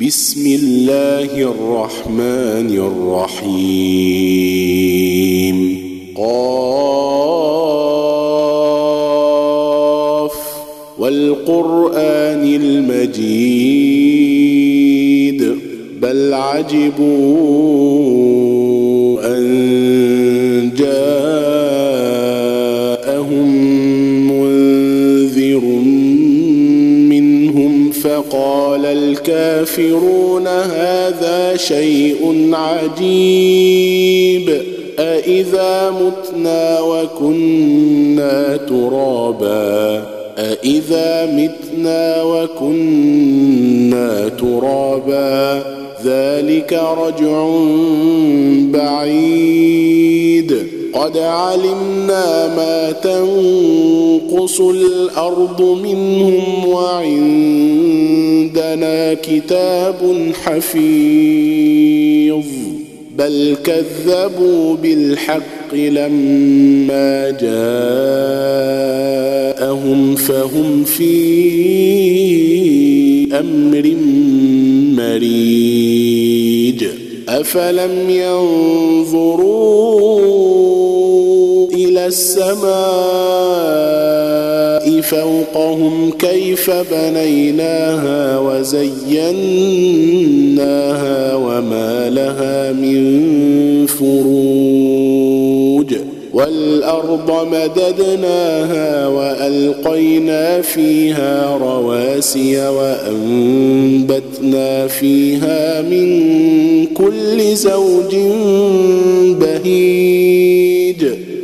بسم الله الرحمن الرحيم. قاف. والقرآن المجيد. بل عجبوا الكافرون هذا شيء عجيب. أإذا متنا وكنا ترابا؟ أإذا متنا وكنا ترابا؟ ذلك رجع بعيد. قد علمنا ما تنقص الأرض منهم وعندنا كتاب حفيظ. بل كذبوا بالحق لما جاءهم فهم في أمر مريج. أفلم ينظروا إلى السماء فوقهم كيف بنيناها وزيناها وما لها من فروج والأرض مددناها وألقينا فيها رواسي وأنبتنا فيها من كل زوج بهيج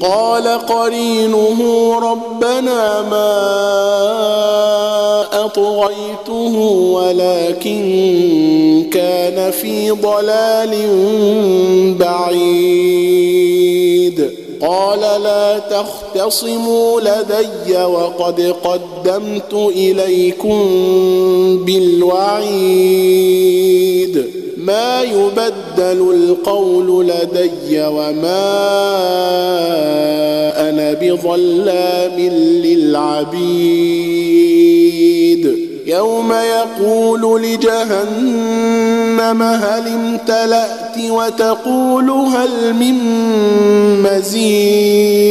قال قرينه ربنا ما أطغيته ولكن كان في ضلال بعيد. قال لا تختصموا لدي وقد قدمت إليكم بالوعيد. يبدل القول لدي وما أنا بظلام للعبيد. يوم يقول لجهنم هل امتلأت وتقول هل من مزيد.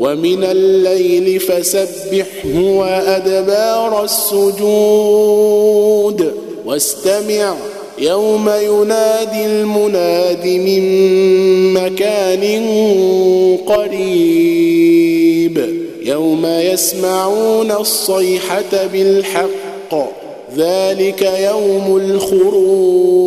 ومن الليل فسبحه وأدبار السجود. واستمع يوم ينادي المناد من مكان قريب. يوم يسمعون الصيحة بالحق ذلك يوم الخروج.